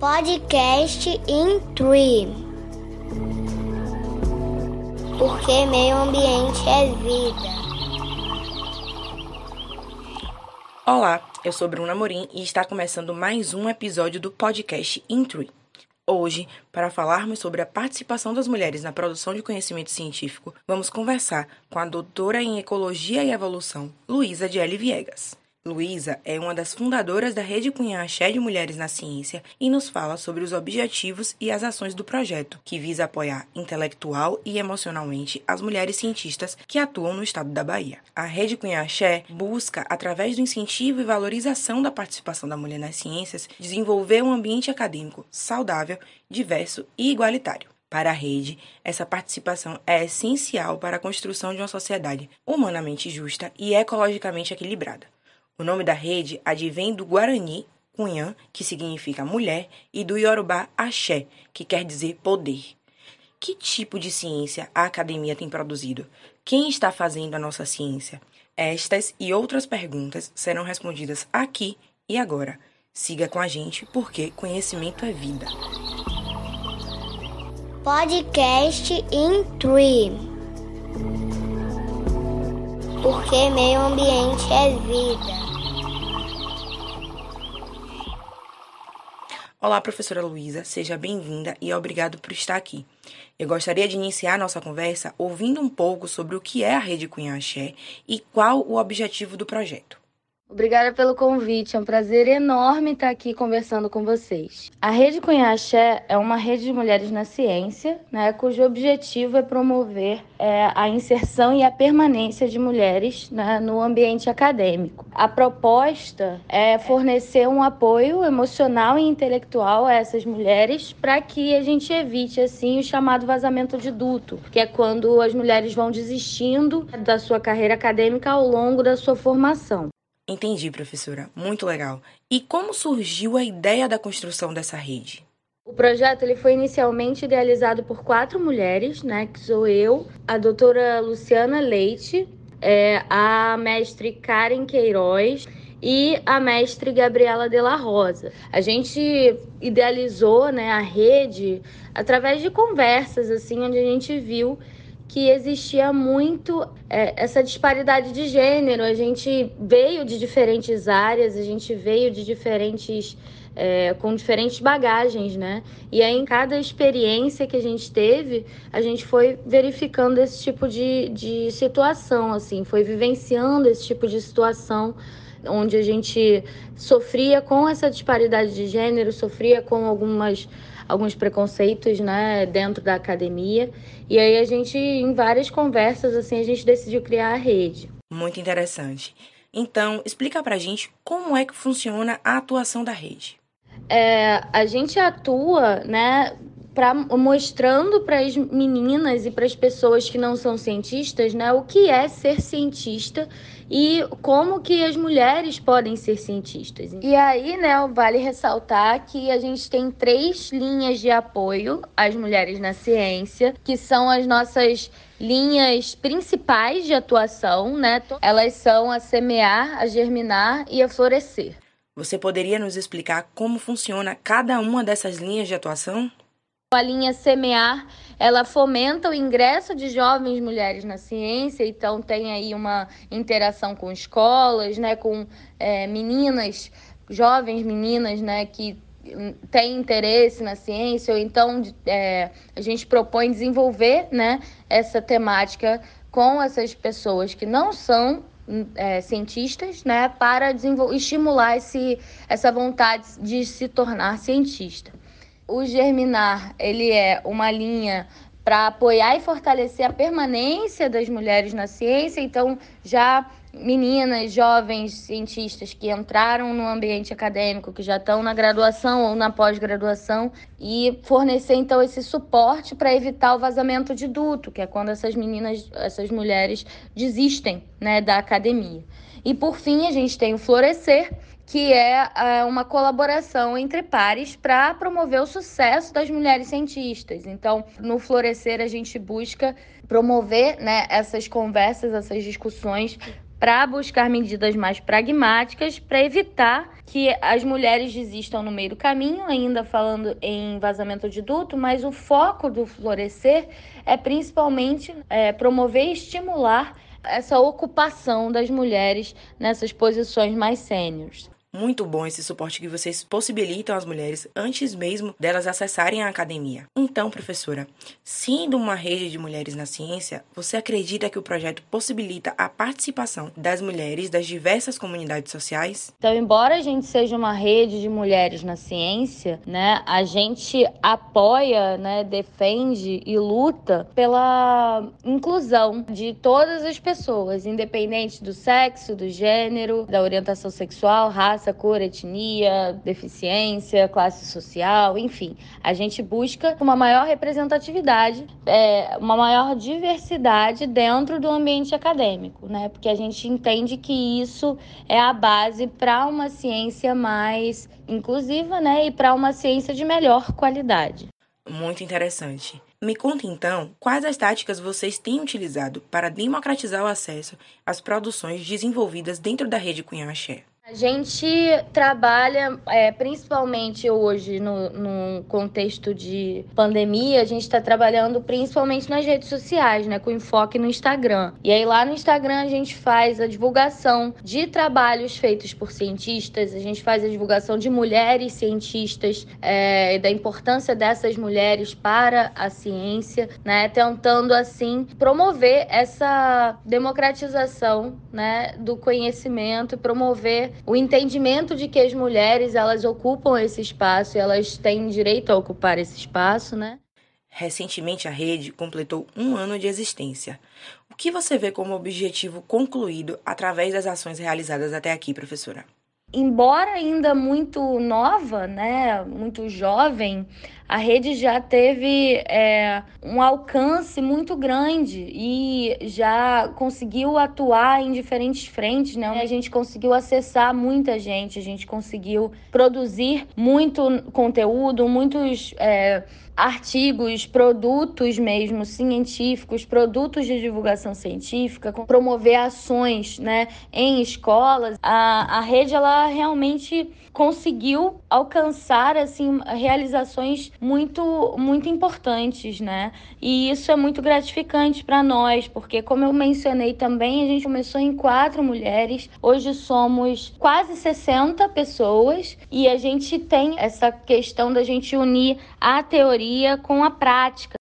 Podcast in Tree. Porque meio ambiente é vida. Olá, eu sou Bruna Morim e está começando mais um episódio do podcast in Tree. Hoje, para falarmos sobre a participação das mulheres na produção de conhecimento científico, vamos conversar com a doutora em Ecologia e Evolução, Luísa de L. Viegas. Luísa é uma das fundadoras da Rede Cunhã Axé de Mulheres na Ciência e nos fala sobre os objetivos e as ações do projeto, que visa apoiar intelectual e emocionalmente as mulheres cientistas que atuam no estado da Bahia. A Rede Cunhã Axé busca, através do incentivo e valorização da participação da mulher nas ciências, desenvolver um ambiente acadêmico saudável, diverso e igualitário. Para a rede, essa participação é essencial para a construção de uma sociedade humanamente justa e ecologicamente equilibrada. O nome da rede advém do Guarani, Cunhã, que significa mulher, e do Yorubá, Axé, que quer dizer poder. Que tipo de ciência a academia tem produzido? Quem está fazendo a nossa ciência? Estas e outras perguntas serão respondidas aqui e agora. Siga com a gente, porque conhecimento é vida. Podcast in Tree. Porque meio ambiente é vida. Olá, professora Luísa, seja bem-vinda e obrigado por estar aqui. Eu gostaria de iniciar nossa conversa ouvindo um pouco sobre o que é a Rede Cunha Axé e qual o objetivo do projeto. Obrigada pelo convite, é um prazer enorme estar aqui conversando com vocês. A Rede Cunha Axé é uma rede de mulheres na ciência, né, cujo objetivo é promover é, a inserção e a permanência de mulheres né, no ambiente acadêmico. A proposta é fornecer um apoio emocional e intelectual a essas mulheres para que a gente evite assim o chamado vazamento de duto, que é quando as mulheres vão desistindo da sua carreira acadêmica ao longo da sua formação. Entendi, professora. Muito legal. E como surgiu a ideia da construção dessa rede? O projeto ele foi inicialmente idealizado por quatro mulheres, né, que sou eu, a doutora Luciana Leite, é, a mestre Karen Queiroz e a mestre Gabriela de la Rosa. A gente idealizou né, a rede através de conversas, assim, onde a gente viu que existia muito é, essa disparidade de gênero. A gente veio de diferentes áreas, a gente veio de diferentes. É, com diferentes bagagens, né? E aí, em cada experiência que a gente teve, a gente foi verificando esse tipo de, de situação, assim, foi vivenciando esse tipo de situação onde a gente sofria com essa disparidade de gênero, sofria com algumas alguns preconceitos, né, dentro da academia. E aí a gente, em várias conversas, assim, a gente decidiu criar a rede. Muito interessante. Então, explica pra gente como é que funciona a atuação da rede. É, a gente atua, né, pra, mostrando para as meninas e para as pessoas que não são cientistas, né, o que é ser cientista e como que as mulheres podem ser cientistas. E aí, né, vale ressaltar que a gente tem três linhas de apoio às mulheres na ciência, que são as nossas linhas principais de atuação, né? Elas são a semear, a germinar e a florescer. Você poderia nos explicar como funciona cada uma dessas linhas de atuação? A linha Semear, ela fomenta o ingresso de jovens mulheres na ciência, então tem aí uma interação com escolas, né, com é, meninas, jovens meninas, né, que têm interesse na ciência, ou então é, a gente propõe desenvolver, né, essa temática com essas pessoas que não são é, cientistas, né, para estimular esse, essa vontade de se tornar cientista. O Germinar, ele é uma linha para apoiar e fortalecer a permanência das mulheres na ciência. Então, já meninas, jovens cientistas que entraram no ambiente acadêmico, que já estão na graduação ou na pós-graduação, e fornecer então esse suporte para evitar o vazamento de duto, que é quando essas meninas, essas mulheres desistem né, da academia. E por fim, a gente tem o Florescer, que é, é uma colaboração entre pares para promover o sucesso das mulheres cientistas. Então, no Florescer, a gente busca promover né, essas conversas, essas discussões para buscar medidas mais pragmáticas para evitar que as mulheres desistam no meio do caminho, ainda falando em vazamento de duto, mas o foco do Florescer é principalmente é, promover e estimular essa ocupação das mulheres nessas posições mais sêniores. Muito bom esse suporte que vocês possibilitam às mulheres antes mesmo delas acessarem a academia. Então, professora, sendo uma rede de mulheres na ciência, você acredita que o projeto possibilita a participação das mulheres das diversas comunidades sociais? Então, embora a gente seja uma rede de mulheres na ciência, né, a gente apoia, né, defende e luta pela inclusão de todas as pessoas, independente do sexo, do gênero, da orientação sexual, raça raça, cor, etnia, deficiência, classe social, enfim. A gente busca uma maior representatividade, é, uma maior diversidade dentro do ambiente acadêmico, né? Porque a gente entende que isso é a base para uma ciência mais inclusiva, né? E para uma ciência de melhor qualidade. Muito interessante. Me conta então quais as táticas vocês têm utilizado para democratizar o acesso às produções desenvolvidas dentro da rede Cunha Axé. A gente trabalha, é, principalmente hoje, no, no, contexto de pandemia, a gente está trabalhando principalmente nas redes sociais, né? Com enfoque no Instagram. E aí lá no Instagram a gente faz a divulgação de trabalhos feitos por cientistas, a gente faz a divulgação de mulheres cientistas é, da importância dessas mulheres para a ciência, né? Tentando assim promover essa democratização, né? Do conhecimento promover o entendimento de que as mulheres elas ocupam esse espaço e elas têm direito a ocupar esse espaço, né? Recentemente a rede completou um ano de existência. O que você vê como objetivo concluído através das ações realizadas até aqui, professora? embora ainda muito nova, né, muito jovem, a rede já teve é, um alcance muito grande e já conseguiu atuar em diferentes frentes, né? A gente conseguiu acessar muita gente, a gente conseguiu produzir muito conteúdo, muitos é, artigos, produtos mesmo científicos, produtos de divulgação científica, promover ações, né, em escolas. A, a rede ela realmente conseguiu alcançar assim realizações muito muito importantes, né? E isso é muito gratificante para nós, porque como eu mencionei também, a gente começou em quatro mulheres, hoje somos quase 60 pessoas e a gente tem essa questão da gente unir a teoria com a prática.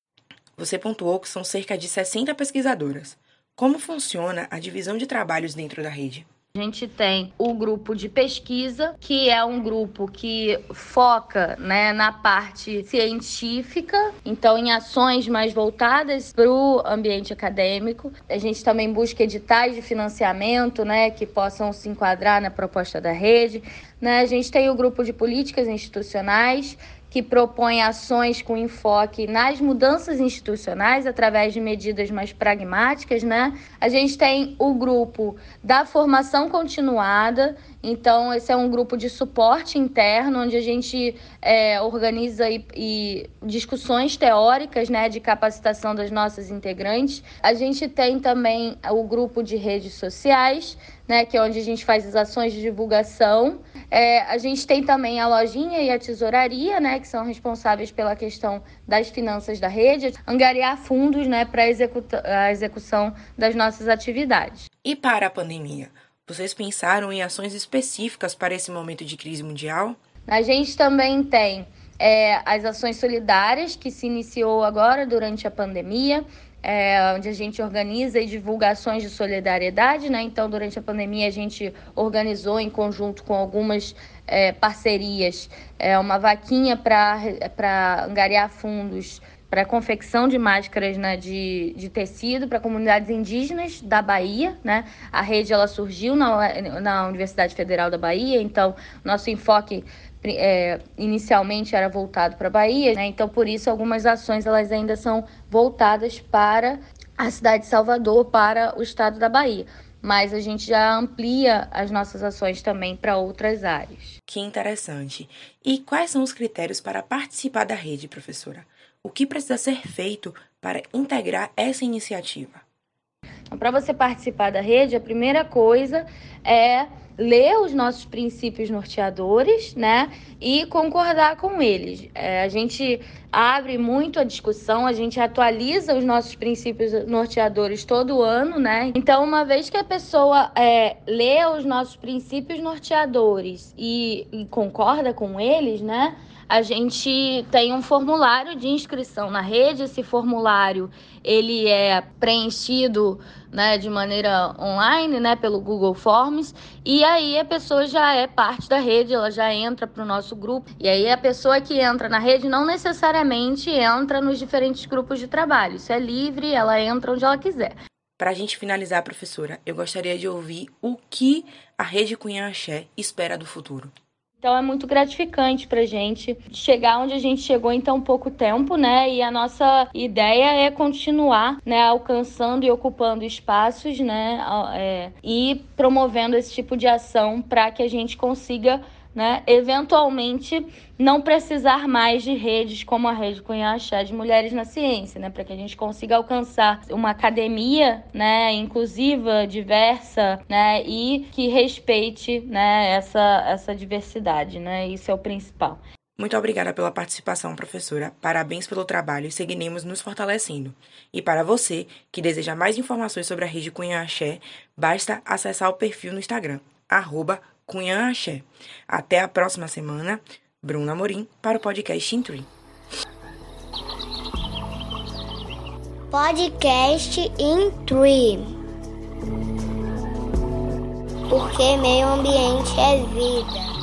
Você pontuou que são cerca de 60 pesquisadoras. Como funciona a divisão de trabalhos dentro da rede? A gente tem o grupo de pesquisa, que é um grupo que foca né, na parte científica, então em ações mais voltadas para o ambiente acadêmico. A gente também busca editais de financiamento né, que possam se enquadrar na proposta da rede. Né? A gente tem o grupo de políticas institucionais, que propõe ações com enfoque nas mudanças institucionais através de medidas mais pragmáticas, né? A gente tem o grupo da formação continuada, então esse é um grupo de suporte interno, onde a gente é, organiza e, e discussões teóricas, né, de capacitação das nossas integrantes. A gente tem também o grupo de redes sociais, né, que é onde a gente faz as ações de divulgação. É, a gente tem também a lojinha e a tesouraria, né, que são responsáveis pela questão das finanças da rede, angariar fundos né, para a execução das nossas atividades. E para a pandemia? Vocês pensaram em ações específicas para esse momento de crise mundial? A gente também tem é, as ações solidárias, que se iniciou agora durante a pandemia é, onde a gente organiza divulgações de solidariedade, né? Então, durante a pandemia, a gente organizou em conjunto com algumas é, parcerias é, uma vaquinha para angariar fundos para confecção de máscaras né, de, de tecido para comunidades indígenas da Bahia. Né? A rede ela surgiu na, na Universidade Federal da Bahia, então nosso enfoque é, inicialmente era voltado para a Bahia, né? então por isso algumas ações elas ainda são voltadas para a cidade de Salvador, para o estado da Bahia. Mas a gente já amplia as nossas ações também para outras áreas. Que interessante. E quais são os critérios para participar da rede, professora? O que precisa ser feito para integrar essa iniciativa? Então, para você participar da rede, a primeira coisa é ler os nossos princípios norteadores, né, e concordar com eles. É, a gente abre muito a discussão, a gente atualiza os nossos princípios norteadores todo ano, né? Então, uma vez que a pessoa é, lê os nossos princípios norteadores e, e concorda com eles, né? A gente tem um formulário de inscrição na rede. Esse formulário ele é preenchido né, de maneira online, né, pelo Google Forms, e aí a pessoa já é parte da rede, ela já entra para o nosso grupo. E aí a pessoa que entra na rede não necessariamente entra nos diferentes grupos de trabalho. Isso é livre, ela entra onde ela quiser. Para a gente finalizar, professora, eu gostaria de ouvir o que a Rede Cunha Axé espera do futuro. Então é muito gratificante para gente chegar onde a gente chegou em tão pouco tempo, né? E a nossa ideia é continuar, né, alcançando e ocupando espaços, né, é, e promovendo esse tipo de ação para que a gente consiga né, eventualmente não precisar mais de redes como a Rede Cunha Axé de Mulheres na Ciência, né, para que a gente consiga alcançar uma academia né, inclusiva, diversa né, e que respeite né, essa, essa diversidade. Né, isso é o principal. Muito obrigada pela participação, professora. Parabéns pelo trabalho e seguiremos nos fortalecendo. E para você que deseja mais informações sobre a Rede Cunha Axé, basta acessar o perfil no Instagram, arroba Cunha Axé. Até a próxima semana. Bruna Morim para o podcast Intri. Podcast Intri. Porque meio ambiente é vida.